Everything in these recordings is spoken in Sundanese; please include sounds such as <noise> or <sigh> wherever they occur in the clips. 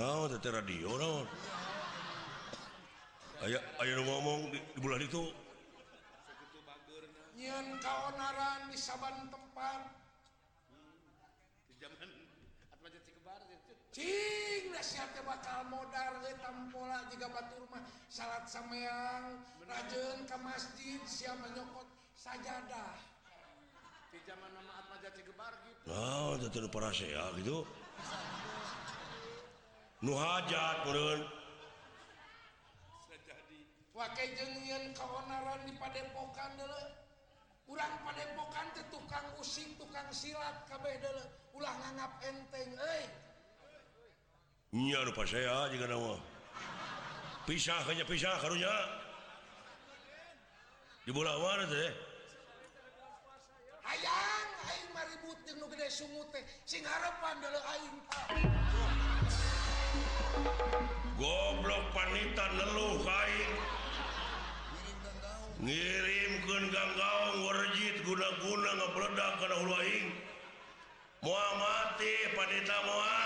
no, radio no. Aya, ayo ngomong di, di bulan itu. Nyian kaonaran di saban tempat. Di zaman atmajan cikebar cing nasihatnya bakal modal ge tampola jika batur mah salat samayang rajeun ke masjid siapa nyokot sajadah. Di zaman nama atmajan cikebar gitu. Oh itu para saya gitu. <laughs> nuhajat turun pakai jengian kaonaran di padepokan dulu urang padepokan ke tukang usik tukang silat kabeh dulu ulah nganggap enteng eh iya lupa saya juga nama pisah hanya pisah karunya. Di bola mana teh. Hayang aing maribut jeung nu gede sungut teh. Sing harapan dulu aing goblok panita neluh kain. Ngirimkan ganggang warjit guna-guna ngebledak karena hulu aing. Mual mati panita mual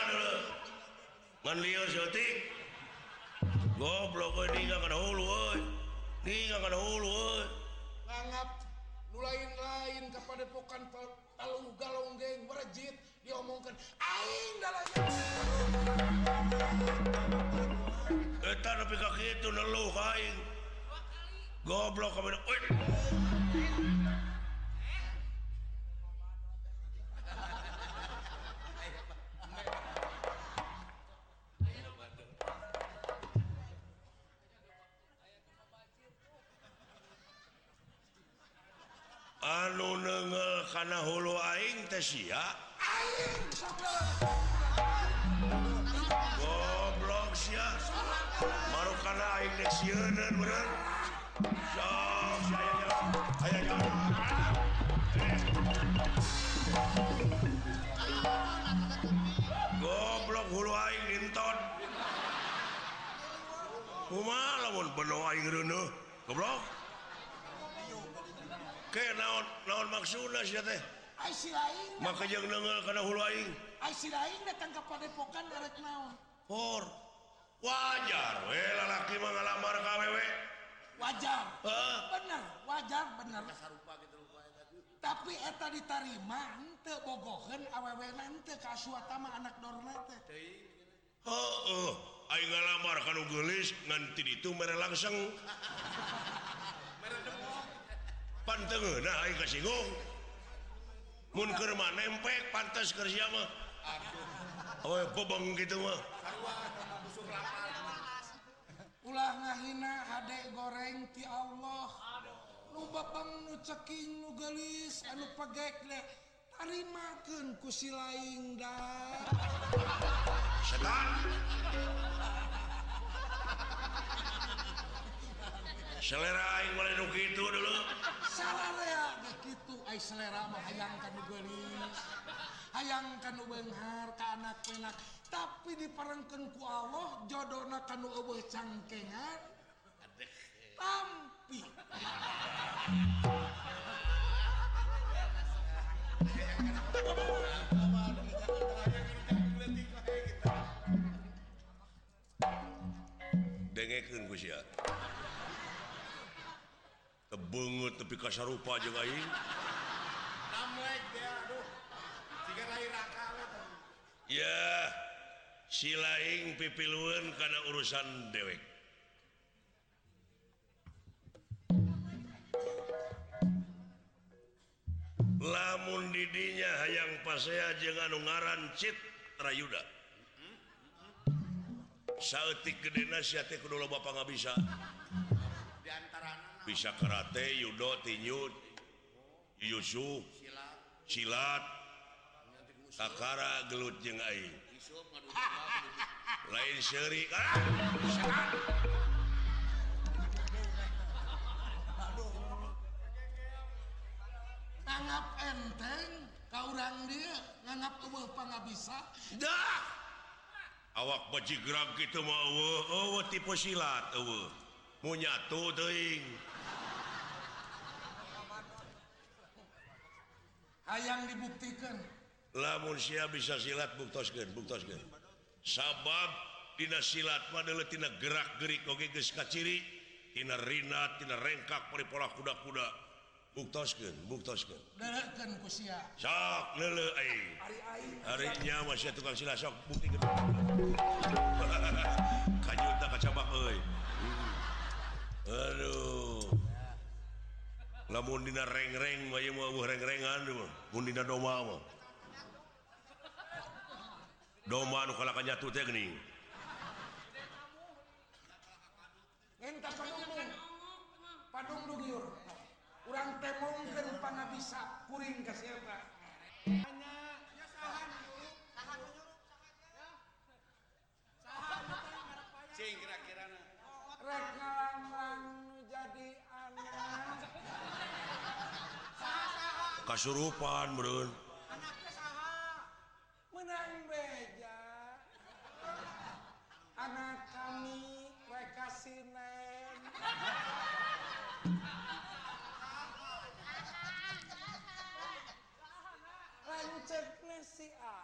ngan liur setik goblok oi ninga kana hulu oi ninga kana hulu oi ngangap nu lain-lain kepada pokan palu galong geng warjit. diomongkan. Aing dalam eta nepi ka kitu neluh aing. Goblok kamu anu nengel kana hulu aing teh sia. goblok ke naon naon maksudna sia teh? maka jangan dengar karena hulu aing aisy lain datang ke padepokan arek naon oh. for wajar. We lalaki mah ngalamar ka KW wajar. Heeh bener. Wajar bener. Tapi eta ditarima henteu bogohen awewe nante kasuatama anak dorna teh oh, oh. aing ngalamar kanu gelis nganti itu mere langsung <laughs> mere demok panteungeuna aing kasinggung. munkermah nempek pantas kerja mah. Oh bobong gitu mah. Ulah ngahina adek goreng ti Allah. Nu bapang nu ceking nu gelis eh, anu pegek le tarimakeun ku si laing da setan. Selera aing boleh nu kitu dulu. sebagai selera mah hayang kanu hayangkan gelis hayangkan beunghar ka anak penak. Tapi diparengkeun ku Allah jodona kanu eueuh cangkengan. Tampi. Dengekeun ku sia. Tebeungeut tepi ka sarupa jeung aing. ya silaing pipiluan karena urusan dewek. Lamun didinya hayang pasea jangan ngaran cit Rayuda. Sautik gede nasihatnya kudu lo bapak nggak bisa bisa karate yudo tinju yusuf silat Takara gelut jeng aing. Lain seri ah, tanggap enteng kau orang dia nganggap uang pangabisa. Dah! Awak baji gerak gitu mau uwe uwe tipe silat uwe mau nyatu teing hayang dibuktikan. Lamun sia bisa silat buktoskeun buktoskeun. Sabab Tina silat mah tina gerak-gerik oge geus tina rina tina rengkak paripola kuda-kuda. Buktoskeun buktoskeun. Deuleukeun ku sok lele ai hari nya mah sia tukang silat sok bukti <laughs> kajuta kacabak euy. Aduh. lamun dina reng-reng aya mah eueuh reng-rengan mah. Mun dina doma mah. Doma nu kala nyatu teh geuning enta padungdung padungdung dugiur urang teh mongkeun panabisa kuring ka sirna hanya ya sahan sahan dulu sahan ya. Sahan cing kira-kira rek kasurupan Brun menang beja. Anak kami mereka sinen lancet si A.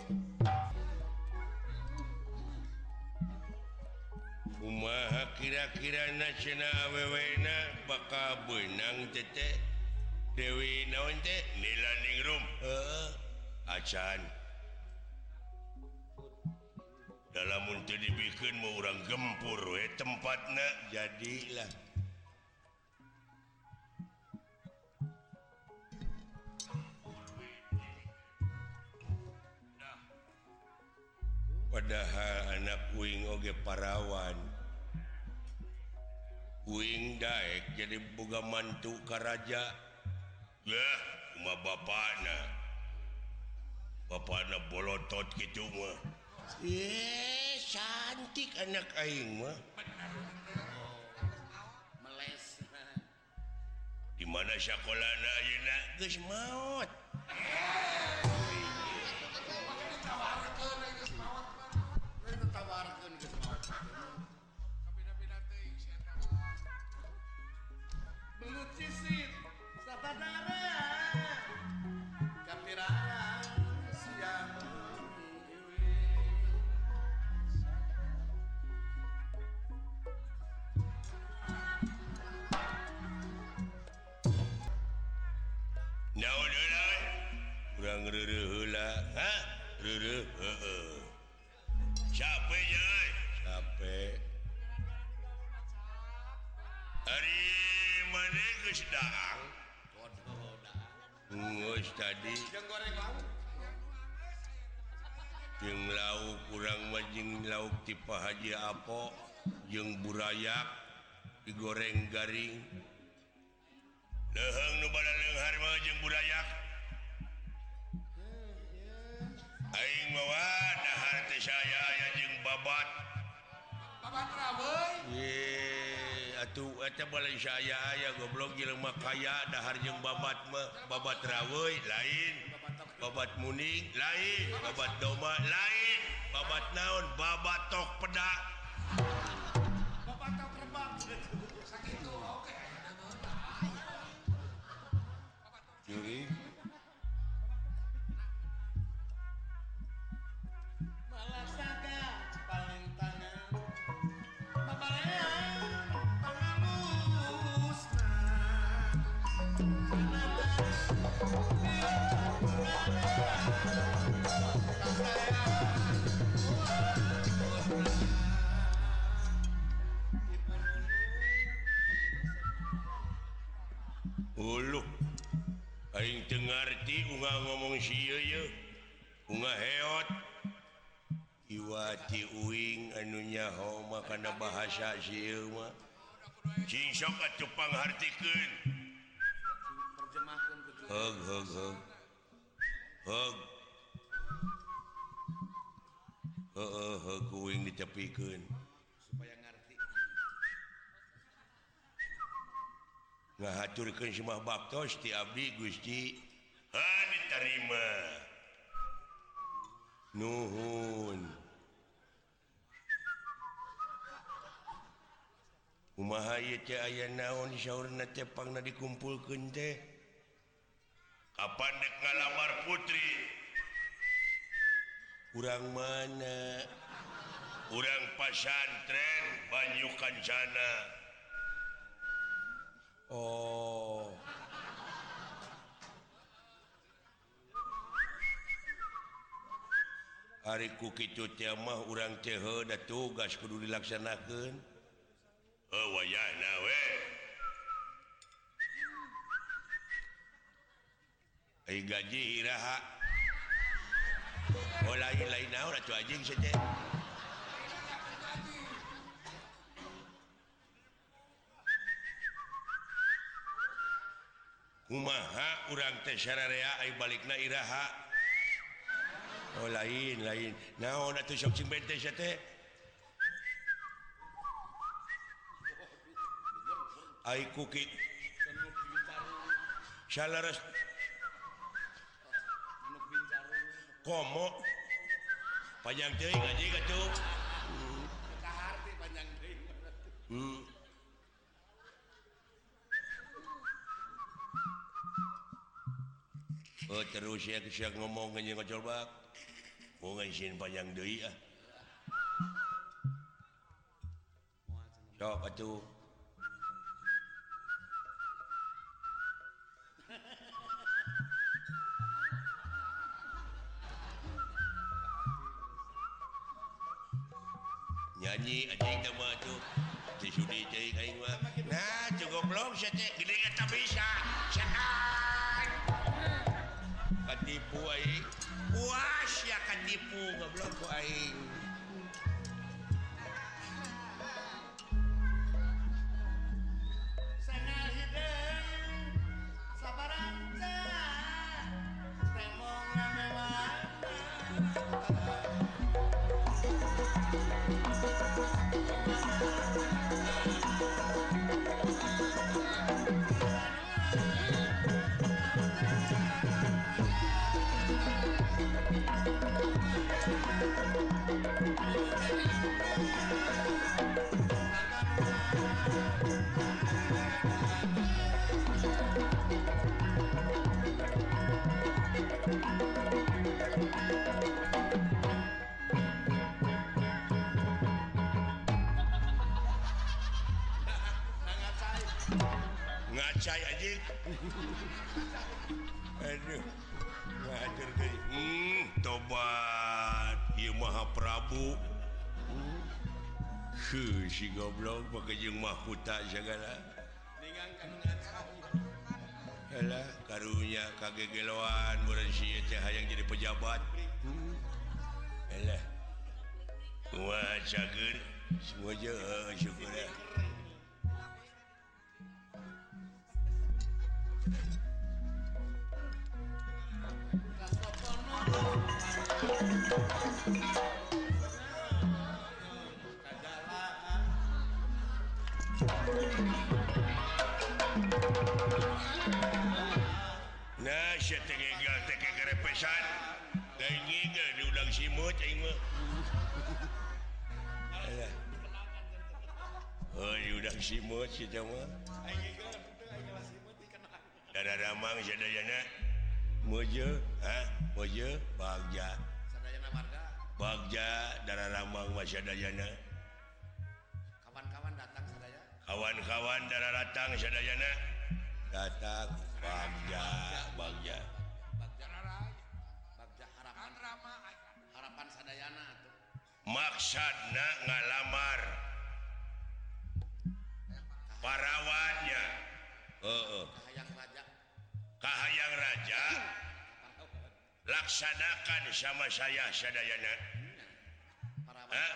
kumaha kira-kira nasional awewena bakal benang tete. Dewi naon teh nila ningrum heeh. Acan. Dalam untuk dibikin mau orang gempur we tempatnya. Jadilah. Padahal anak wing oge parawan. Wing Daek jadi boga mantu Karaja ya cuma bapakna. Bapakna bolotot gitu mah. Eh cantik anak aing mah. Meles di mana sekolah anak geus maut. Abdi Jeng lauk kurang majing lauk tipe Haji Apo jeung burayak digoreng garing. Leheng mah jeung burayak. Aing mawa dahar teh saya aya jeung babat. Babat rawai yeah. teh boleh saya aya goblok jelema kaya dahar jeung babat mah babat raweuy lain. Babat muning lain. Babat doma lain. Babat naon babat tok pedak ngerti Unga ngomong Unga heot. Iwati Uing anunya Homa karena bahasa Sipangartikan kuing dicepikan ngahaturkan semua baktos ti Abdi Gusti. narima nuhun. Umaha aya naon tepang dikumpul kente Kapan dek ngalamar putri? Kurang mana? Kurang pasantren Banyukancana Oh hari hariku Kimah urang ceho da tugas kudu dilaksanakan oh, gaji iraha. Oh, lain -lain Umaha urang teh sararea Tesya balik nairaha Oh lain lain. Naon oh, atuh sok cing bente sia teh Ai kuki Salaras Komo panjang teuing aja katuh panjang teuing Hmm. Oh terus ya kesiak ngomong kayaknya ngocol bak. Oh, panjang so, Aduh hmm, tobat. Maha Prabu hmm. si goblok pakai jeng mahkota segala. Alah, karunya kagegeloan yang jadi pejabat. Hmm. semua je, syukur ya si Dadamang Jadayana ha? Muje Bagja. Sadayana warga. Bagja Dara Ramang Masyadayana kawan-kawan datang sadaya kawan-kawan Dara datang Sadayana datang Bagja Bagja. Bagja Bagja harapan. Rama harapan Sadayana tuh. Maksudna ngalamar. Eh, Parawannya. Heeh. Uh -uh. Kahayang Raja laksanakan sama saya Sadayana. Eh?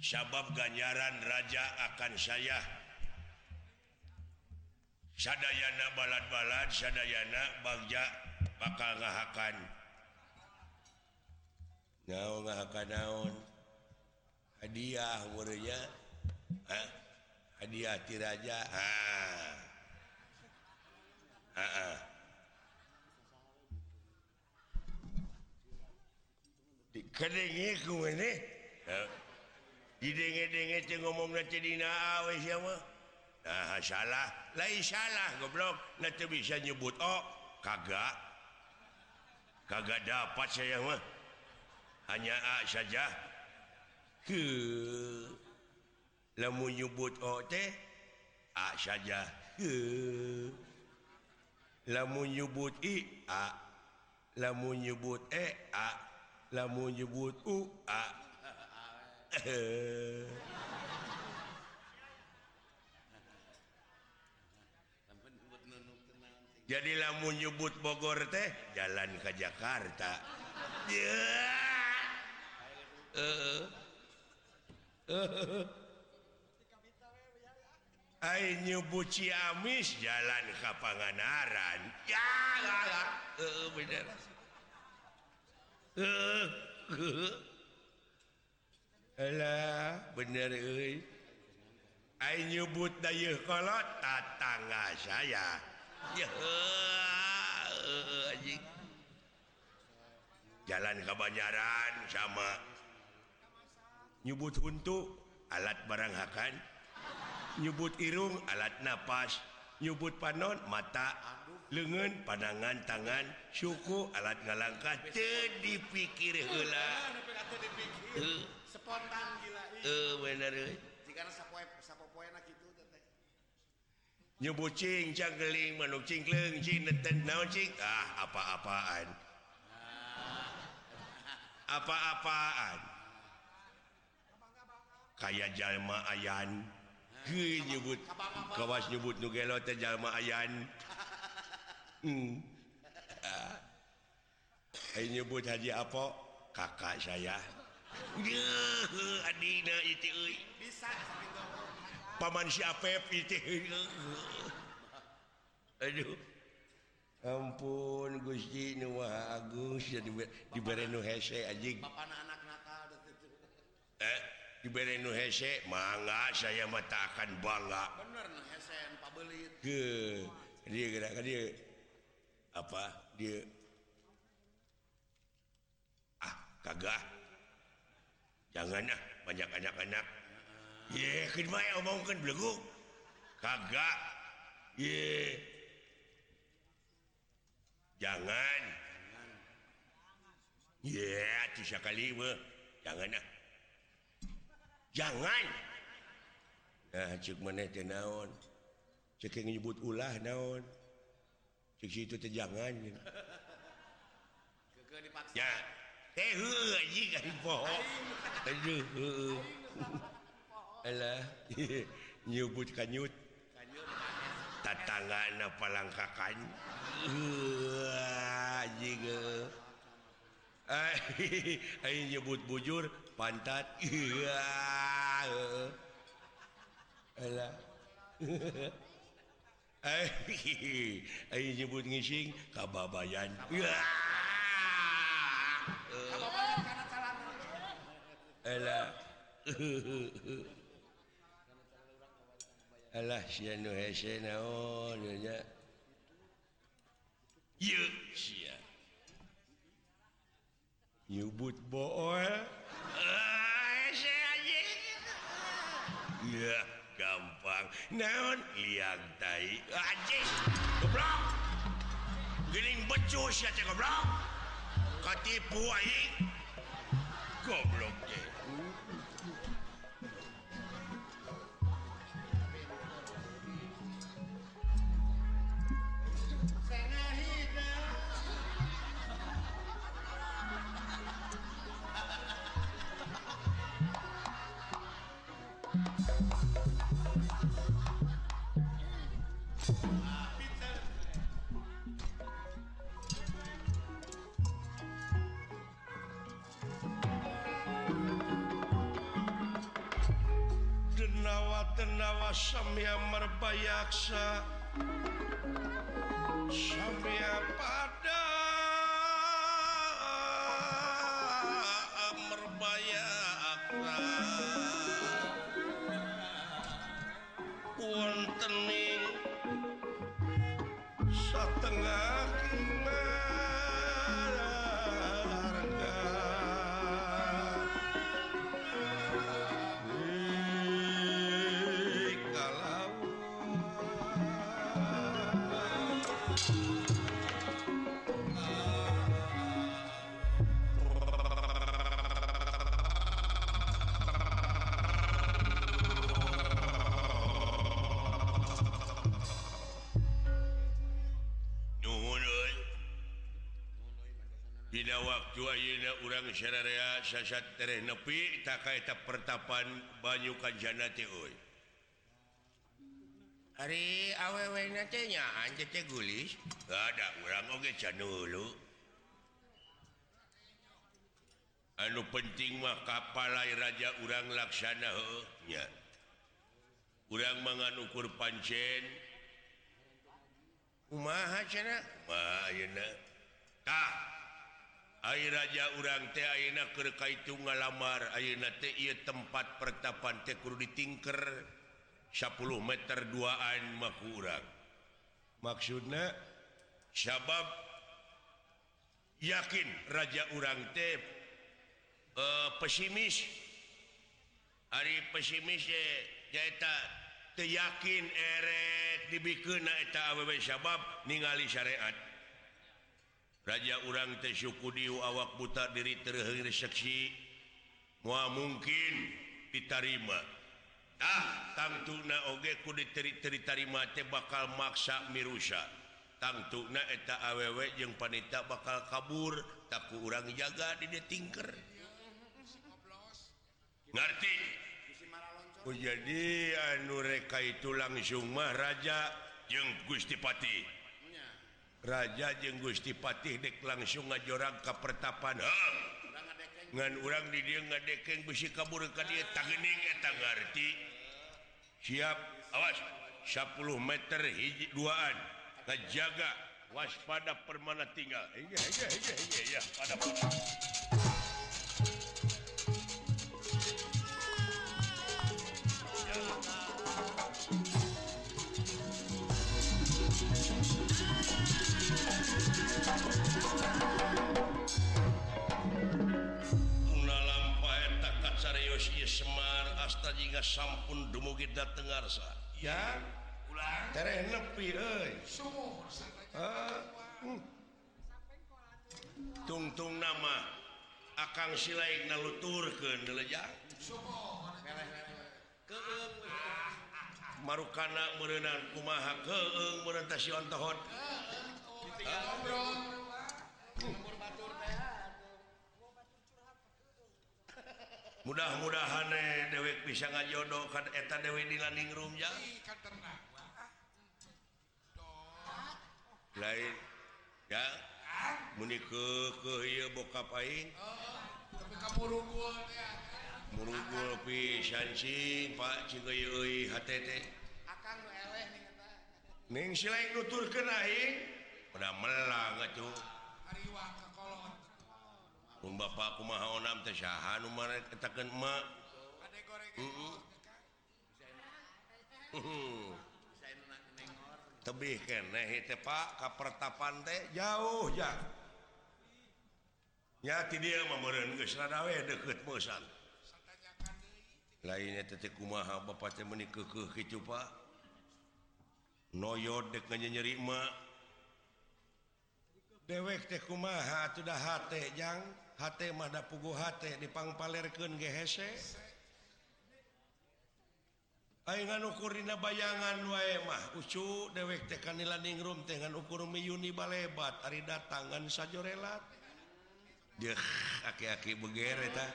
sabab ganjaran Raja akan saya. Sadayana balad-balad Sadayana Bagja bakal ngahakan. Naon ngahakan naon? Hadiah murinya eh? hadiah tiraja ah Eh? ngomong nah, salah. Lain salah goblok. Nanti bisa nyebut Oh kagak kagak dapat saya mah. Hanya A saja. Ke. Lemu nyebut O teh? A saja. Ke. lamun nyebut I a lamun nyebut e a lamun nyebut U a <laughs> jadi lamun nyebut Bogor teh jalan ke Jakarta <laughs> yeah. <laughs> uh. nyebu Ciamis eh, eh, eh. jalan ke ya jalan uh, uh, uh. Alah, bener nyebut dayuh kolot tatangga saya. Jalan kebanyaran sama. Nyebut untuk alat barang akan nyebut irung alat nafas nyebut panon mata. Lengan pandangan tangan. Suku alat ngalangkat dipikir hela nyebucing cangkeling manuk cingkleng neten naon cing? Ah apa-apaan. Apa-apaan? Kayak jalma ayan. nyebut kawas nyebut nugelo teh jalma ayan hmm. uh. nyebut Haji apa kakak saya adina itu bisa paman siapa Aduh ampun Gusti Nuwa Agus diberre nu hese anjing eh mangga saya matakan bangga. Bener nah hesen pabelit. Ke dia gerakan dia apa dia ah kagak. Jangan ah banyak anak-anak ye khidmat omongkan beleguk kagak. Ye. Jangan. Ye tisakali jangan ah. jangan. Nah, naon? Nyebut ulah naon? Itu jangan. <laughs> Nyebut kanyut. Tatangan apa langkakan nyebut bujur pantat. <laughs> <laughs> <laughs> Nyebut ngising kababayan. Nyebut bool eh. Eh, ya gampang. Naon? Liang tai. Anjing goblok. Geling becus ya goblok. Katipu aing goblok teh urang syaraya sasat tereh nepi tak pertapan banyu kanjana teh Janati hari awewnya anlis ada urang oge can dulu anu penting mah kapalai Raja urang laksana heuh nya. Urang mangan ukur pancen. Umahatah air raja urang teak kaitu ngalamar Auna tempat pertapan tekur ditingker. 10 meter 2an maku urang. Maksudnya sabab yakin Raja urang teh eh, pesimis. Ari pesimis e, yakin dibikineta sabab ningali syariat. Raja urang Tesyukudi awak buta diri terseksi mua mungkin ditarima. Ah tangtuna oge ku diteri-teri diterima teh bakal maksa mirusa tangtuna eta awewek jeung panita bakal kabur takku urang jaga di tinker ngerti? Jadi anu reka itu langsung mah raja jeung Gustipati. Raja jeung Gusti Patih dek langsung ngajorang ka pertapan ngan urang di dia ngadekeng besi kabur ka dia tagening eta ngarti siap awas 10 meter hiji duaan ngajaga waspada permana tinggal Iya iya iya iya iya pada pada harta jika sampun dumugi dateng arsa ya ulang tereh nepi euy. Hmm. Tungtung nama akang silai naluturkeun nelejang marukana merenang kumaha? Keung meureun tah si ontohot mudah-mudahan dewek bisa ngajodoh kan eta dewi di landing room ya. Lain ya. Muni ke ke iya bokap aing. Murugul pisan cing pak cing euy HTT akan nu eleh ning silain nuturkeun aing udah melang atuh Um Bapakku mahaonam tesahan katakan tebih Pak kapertapan teh jauh ya nyati dia memeran Radawe deket bosan lainnya titik kumaha Bapak teh meni kekeh pak. Noyod dek nyeri emak. Dewek teh kumaha tuh dah hate jang? HTmahda pugu H dipangpalerken GHCkurna bayangan wae mah ucu dewek teh kanila ningrum teh ngan ukur miyuni balebat Arida tangan sajorelat. Dia aki-aki beger eta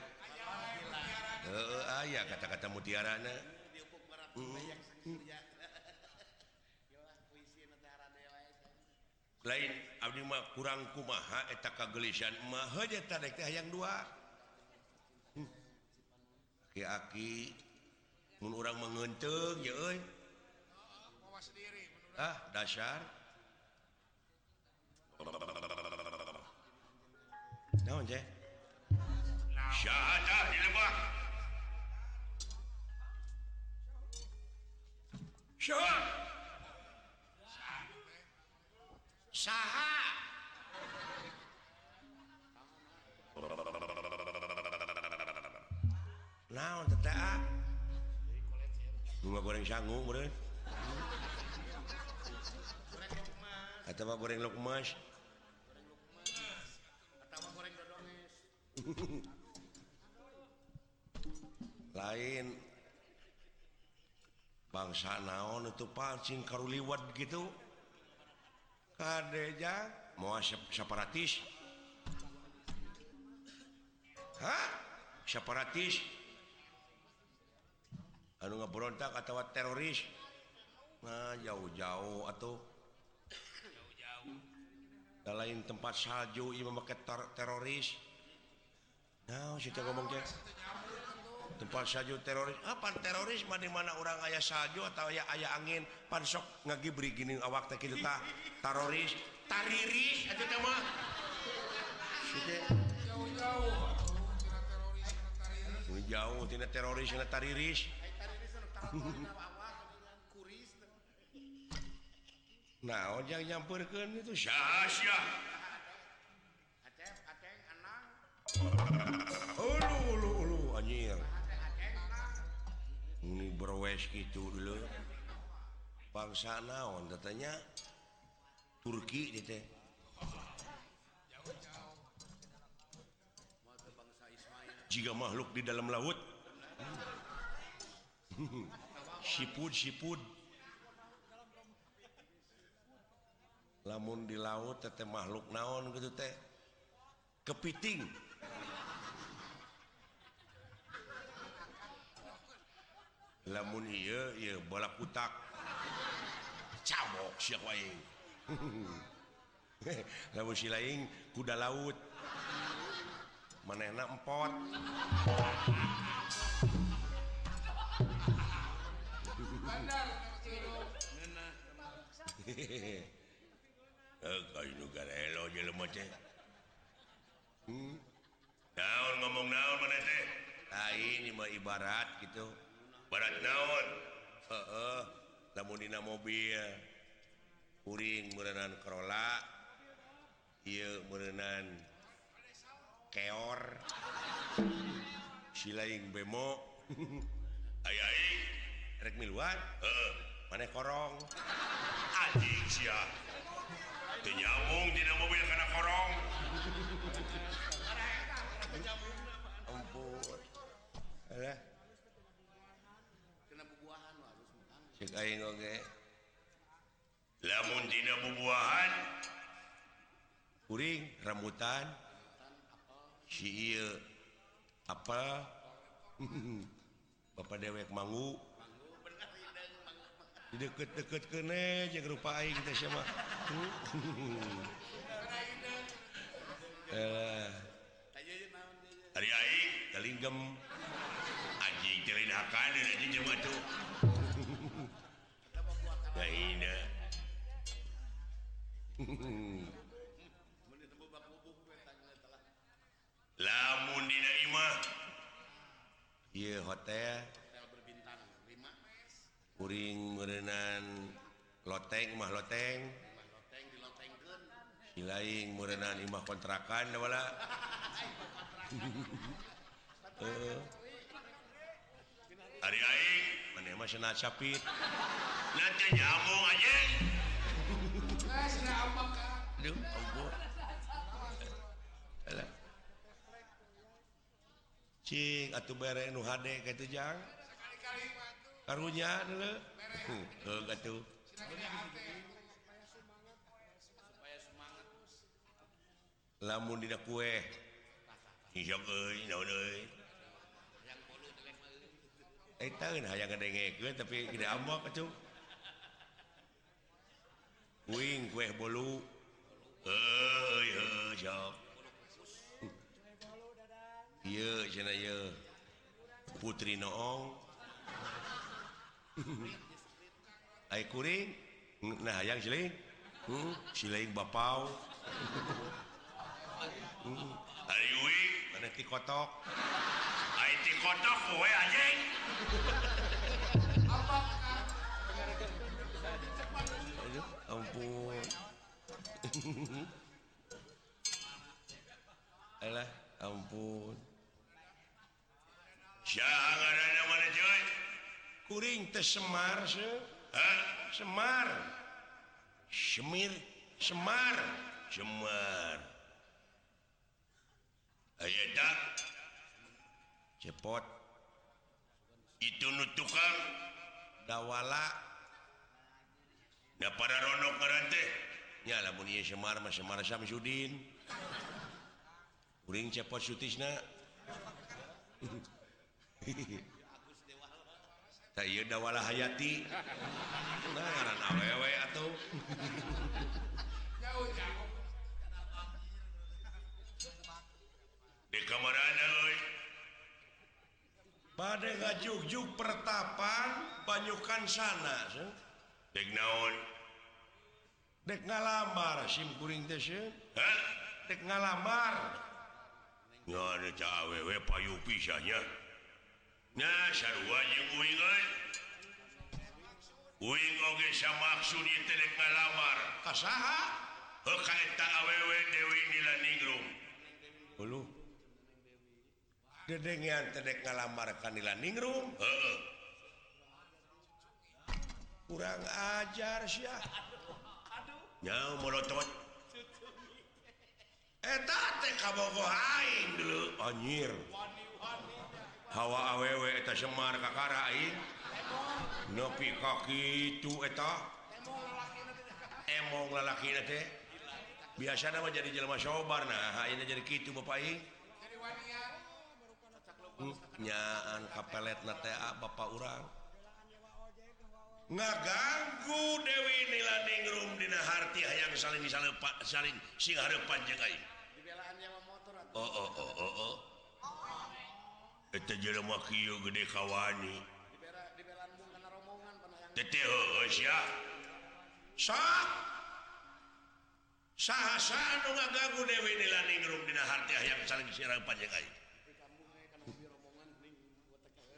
heeh aya kata-kata mutiarana mm. lain Abdimah kurang kumaha eta kagelisan mah mahaja tadek teh hayang dua. Hmm. aki-aki mun orang mengenteung ya euy. Ah dasar. Naon je syahadah di lembah syahadah saha. Naon teta bunga goreng sangu meureun. Atau mah goreng lok emas <laughs> lain. Bangsa naon itu pancing karuliwat gitu. mau separatis? Hah? separatis? Anu ngeberontak atau teroris? Nah jauh-jauh atau jauh-jauh. Lain tempat salju ieu memakai teroris. Nah situ ngomong teh. tempat saju teroris. Ah, Apa terorisme di mana orang ayah saju atau ayah ayah angin? Pansok ngagibri gini awak teh kitu tah. Teroris. Tariris eta teh mah. Jauh-jauh. Jauh tina teroris tina tariris. <laughs> Nah ojak nyampurkeun itu sasya ateng ateng anang. berwes gitu dulu. Bangsa naon katanya Turki di teh jika makhluk di dalam laut. <laughs> Siput siput lamun di laut teteh makhluk naon gitu teh. Kepiting. lamun iya iya bola kutak cabok siak waing <laughs> lamun si laing kuda laut. Manehna empot. <laughs> Eh, hmm? Ngomong daun mana teh? Lain ini mah ibarat gitu. barat naon? Namun mobil. Kuring merenan Corolla. Ia merenan keor. Silaing bemo. <laughs> Rek miluan? Mana korong. Anjing sia. Tenyawung dina mobil karena korong. lamun dina bubuahan kuring rambutan siil apa <laughs> Bapak dewek mangu. Di deket-deket kene jeung rupa aing teh sama <laughs> eh ari aing kalinggem anjing teh lain telingakan anjing jeung matuh Ieu hotel kuring merenan loteng mah loteng di lain merenan imah kontrakan da wala ari aing Syafir atau bere nu hade HD ketujang karunya dulu lamun tidak kue hijau euy naon euy. Eh tahun hanya ngadengekeun tapi gede ambak acuh. Uing kue bolu. Euy heuh sok. Ieu cenah ieu. Putri Noong. Ai kuring. Nah, yang siling. Hmm, siling bapau. Ari uing, mana ti kotok. kodok kowe anjing. Ampun. Alah, ampun. Jangan ada mana coy kuring teh Semar se. Hah? Semar. Semir Semar. Semar. Ayo tak cepot. Itu nutukang dawala. Nah para rono karante ya lamun ieu Semar mah Semar Samsudin. Uring cepot sutisna. <laughs> Tak iya dawala hayati. Nah ngaran awewe atau jauh. pada ngaju pertapan banyukan sana naon? Dek ngalamar sim simkuring dek ngalamar. Cawewe payu pisahnya nah sarua jeung uing eh. uing oge samaksud ieu teh dek ngalamar. Ka saha heuh kaeta awewe dewi nila ningrum uluh gedengan tedek ngalamar kanilaningrum kurang ajar sih nyau molotot. Eta teh kabogo aing dulu. Anjir. Hawa awewe eta semar kakara aing. Nepi ka kitu eta. Emong lalaki teh. Biasa nama jadi jelema sobar nah. Ayeuna jadi kitu bapak aing. nyaan kapelet na ah, Bapak urang. Ngaganggu Dewi nilaningrum dina harti hayang saling misalnya Pak saling sing harapan jeung aing. Oh oh oh oh oh. Eta jelema kieu gede kawani teteh heeh sia. Sok saha saha nu ngaganggu Dewi nilaningrum dina harti hayang saling sirang panjang aing.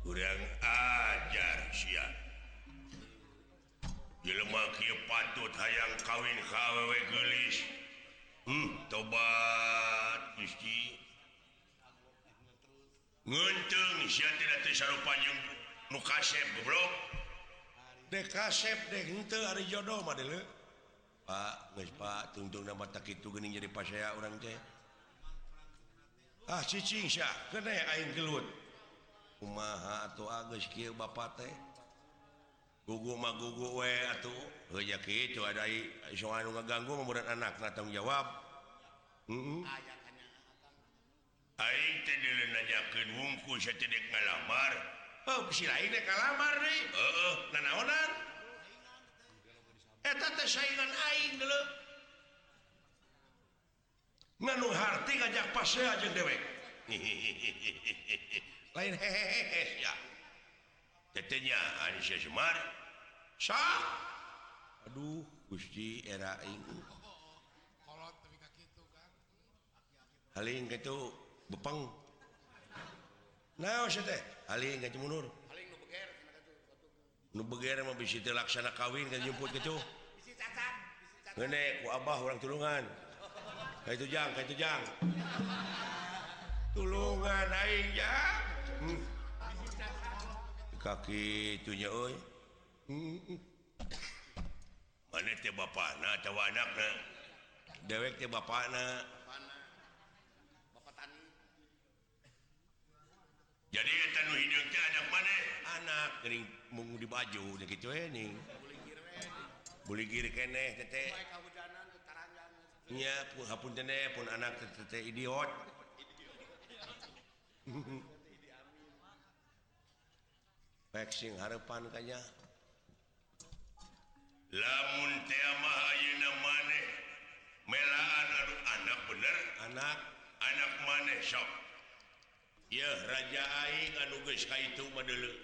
kurang ajar siap dilemak patut hayang kawin KW gelis. Hmm, tobat Gusti nguntung siap tidak tersarupanjang nukasep goblok. Dekasep deh hente hari jodoh mah dulu pak nges pak tungtung nama tak itu gening jadi pas saya orang teh. Ah cicing syah kena aing gelut. kumaha atau Agus Ki Bapak teh? Gugu mah gugu we atuh. Heunya kitu ada soal anu ngaganggu mudah anak na tanggung jawab. Heeh aing teh dileunanyakeun wungku sateudek ngalamar. Oh si lain teh kalamar deui heeh. Nanaonan? Eta teh saingan aing deuleu nganu harti ngajak pasea jeung dewek. <laughs> lain hehehenyanya Aduh. Gusti era Haling itu bepeng. Nah, Haling itu mundur Nubeger mau bisa laksana kawin kan jemput gitu. Ngene ku abah orang tulungan. Kayak itu jang, kayak itu jang. <laughs> Tulungan aing jang. kaki itunya oi mana teh bapak na atau anak na dewek teh bapak na bapak tani jadi eta nu hideung teh anak mana? Anak gering mung di baju nya kitu we ning buli giri keneh teh nya pun hapun teh pun anak teteh idiot. <laughs> peksing Harepan kanya. Lamun Ayeuna maneh melaan anu anak bener anak. anak maneh sok. Ya Raja Aing anu geus kaitu mah deuleu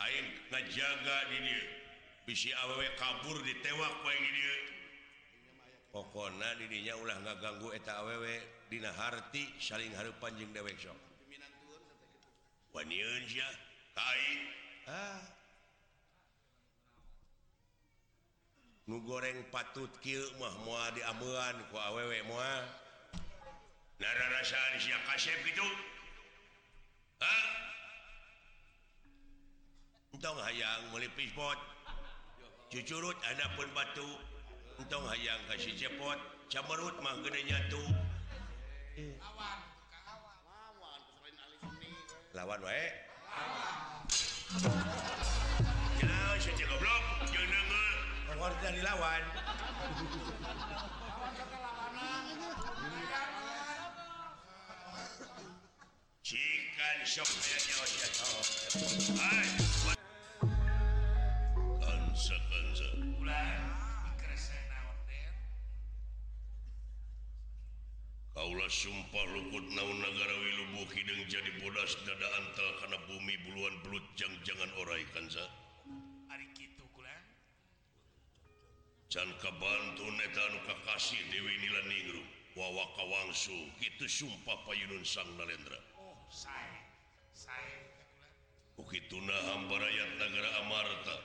aing ngajaga di dieu. Bisi awewe kabur ditewak poe di dieu. Pokona di dinya ulah ngaganggu eta awewe dina harti saling harepan jeung dewek sok. Waniun sia ka aing. Ah. nu goreng patut Kimah mua diamuan ku awewe muatong ah. hayang melipis pot. Cucurut ada pun batu. Entong hayang kasih cepot. Camerut mah gedenya tuh lawan. Lawan we dilawan Chicken shop Konse-konse ulang Kaula sumpah lukut naun negara Wilubu Hideng jadi bodas dada antal karena bumi buluan belut jang jangan orai kansa Bantu Kakasih Dewi Nila Nilaningrum wawa Kawangsu itu sumpah Payunun Sang Nalendra. Oh, saya, saya. begitu nah hamba rakyat negara Amarta.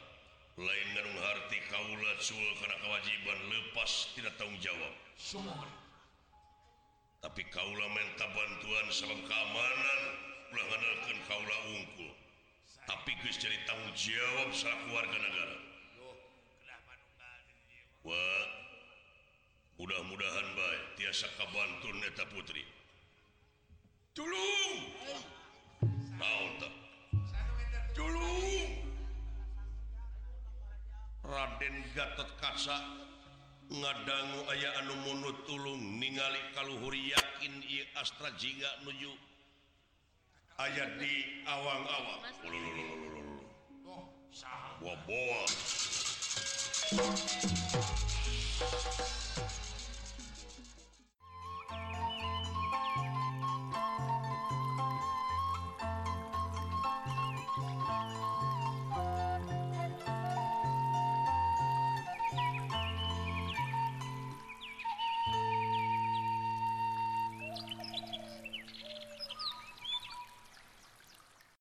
Lain Harti Kaula Sul karena kewajiban lepas tidak tanggung jawab. Semua tapi kaulah minta bantuan salam keamanan. Ulah ulangankan kaulah ungkul tapi guys jadi tanggung jawab salah keluarga negara. Wah mudah-mudahan baik. Tiasa kabantun neta putri. Tulung! Mau tak? Tulung! Raden Gatot Kaca. ngadanggu aya anu munu tulung ningali kalluhur yakin Astra jika nuju. Ayat di awang-awang. Oh,